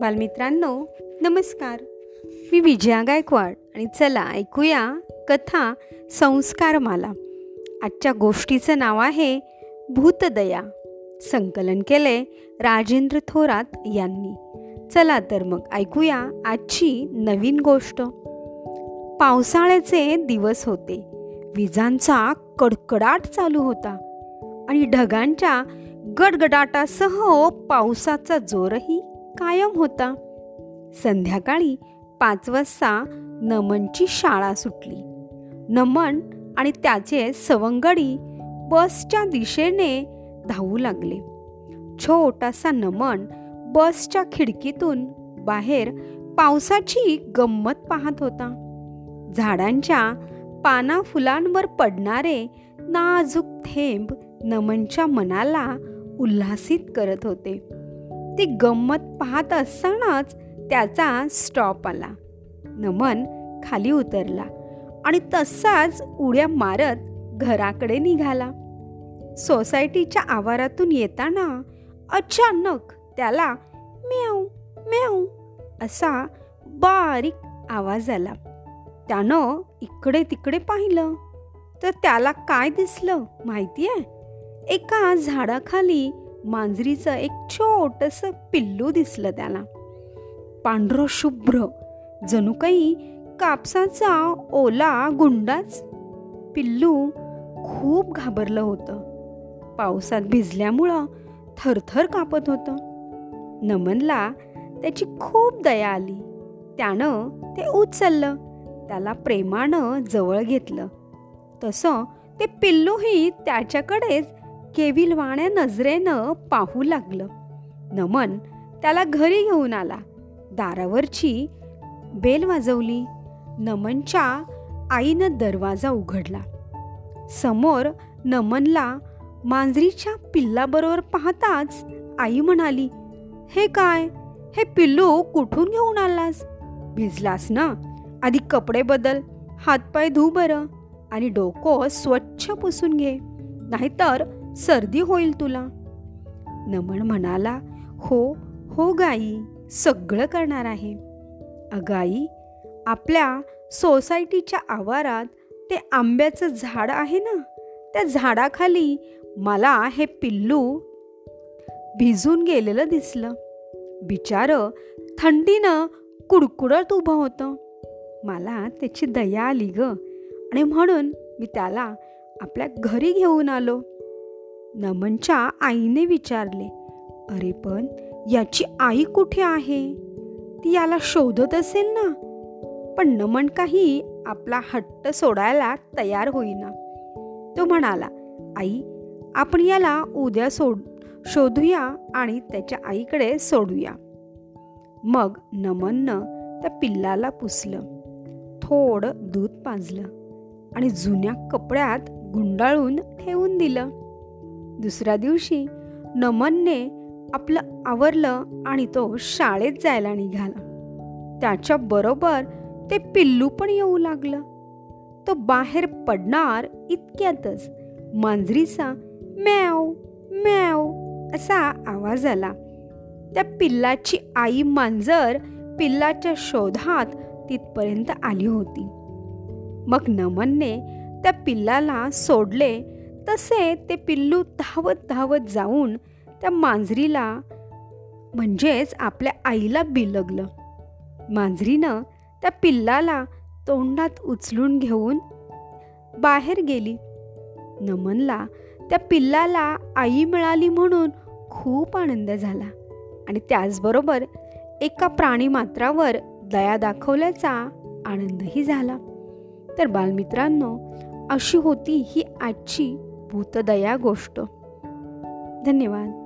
बालमित्रांनो नमस्कार. मी विजया गायकवाड आणि चला ऐकूया कथा संस्कारमाला. आजच्या गोष्टीचं नाव आहे भूतदया. संकलन केले राजेंद्र थोरात यांनी. चला तर मग ऐकूया आजची नवीन गोष्ट. पावसाळ्याचे दिवस होते. विजांचा कडकडाट चालू होता आणि ढगांच्या गडगडाटासह पावसाचा जोरही कायम होता. संध्याकाळी पाच वाजता नमनची शाळा सुटली. नमन आणि त्याचे सवंगडी बसच्या दिशेने धावू लागले. छोटासा नमन बसच्या खिडकीतून बाहेर पावसाची गंमत पाहत होता. झाडांच्या पाना फुलांवर पडणारे नाजूक थेंब नमनच्या मनाला उल्हासित करत होते. ती गंमत पाहत असतानाच त्याचा स्टॉप आला. नमन खाली उतरला आणि तसाच उड्या मारत घराकडे निघाला. सोसायटीच्या आवारातून येताना अचानक त्याला म्याऊ म्याऊ असा बारीक आवाज आला. त्यानं इकडे तिकडे पाहिलं. तर त्याला काय दिसलं माहिती आहे एका झाडाखाली मांजरीचं एक छोटस पिल्लू दिसलं त्याला. पांढरं शुभ्र जणू काही कापसाचा ओला गुंडाच. पिल्लू खूप घाबरलं होतं. पावसात भिजल्यामुळं थरथर कापत होतं. नमनला त्याची खूप दया आली. त्यानं ते उचललं त्याला प्रेमानं जवळ घेतलं. तसं ते पिल्लूही त्याच्याकडेच केविलवाण्या नजरेनं पाहू लागलं. नमन त्याला घरी घेऊन आला. दारावरची बेल वाजवली. नमनच्या आईनं दरवाजा उघडला. समोर नमनला मांजरीच्या पिल्लाबरोबर पाहताच आई म्हणाली हे काय? हे पिल्लू कुठून घेऊन आलास? भिजलास ना? आधी कपडे बदल हातपाय धू बरं आणि डोकं स्वच्छ पुसून घे. नाहीतर सर्दी होईल तुला. नमन म्हणाला हो हो गाई सगळं करणार आहे. अगाई आपल्या सोसायटीच्या आवारात ते आंब्याचं झाड आहे ना त्या झाडाखाली मला हे पिल्लू भिजून गेलेलं दिसलं. बिचार थंडीनं कुडकुडत उभं होतं. मला त्याची दया आली ग आणि म्हणून मी त्याला आपल्या घरी घेऊन आलो. नमनच्या आईने विचारले अरे पण याची आई कुठे आहे? ती याला शोधत असेल ना? पण नमन काही आपला हट्ट सोडायला तयार होईना. तो म्हणाला आई आपण याला उद्या सोड शोधूया आणि त्याच्या आईकडे सोडूया. मग नमननं त्या पिल्लाला पुसलं थोडं दूध पाजलं आणि जुन्या कपड्यात गुंडाळून ठेवून दिलं. दुसऱ्या दिवशी नमनने आपलं आवरलं आणि तो शाळेत जायला निघाला. त्याच्या बरोबर ते पिल्लू पण येऊ लागलं. तो बाहेर पडणार इतक्यातच मांजरीचा मॅव मॅव असा आवाज आला. त्या पिल्लाची आई मांजर पिल्लाच्या शोधात तिथपर्यंत आली होती. मग नमनने त्या पिल्लाला सोडले तसे ते पिल्लू धावत धावत जाऊन त्या मांजरीला म्हणजेच आपल्या आईला बिलगलं. मांजरीनं त्या पिल्लाला तोंडात उचलून घेऊन बाहेर गेली. नमनला त्या पिल्लाला आई मिळाली म्हणून खूप आनंद झाला आणि त्याचबरोबर एका प्राणीमात्रावर दया दाखवल्याचा आनंदही झाला. तर बालमित्रांनो अशी होती ही आजची भूतदया गोष्ट. धन्यवाद.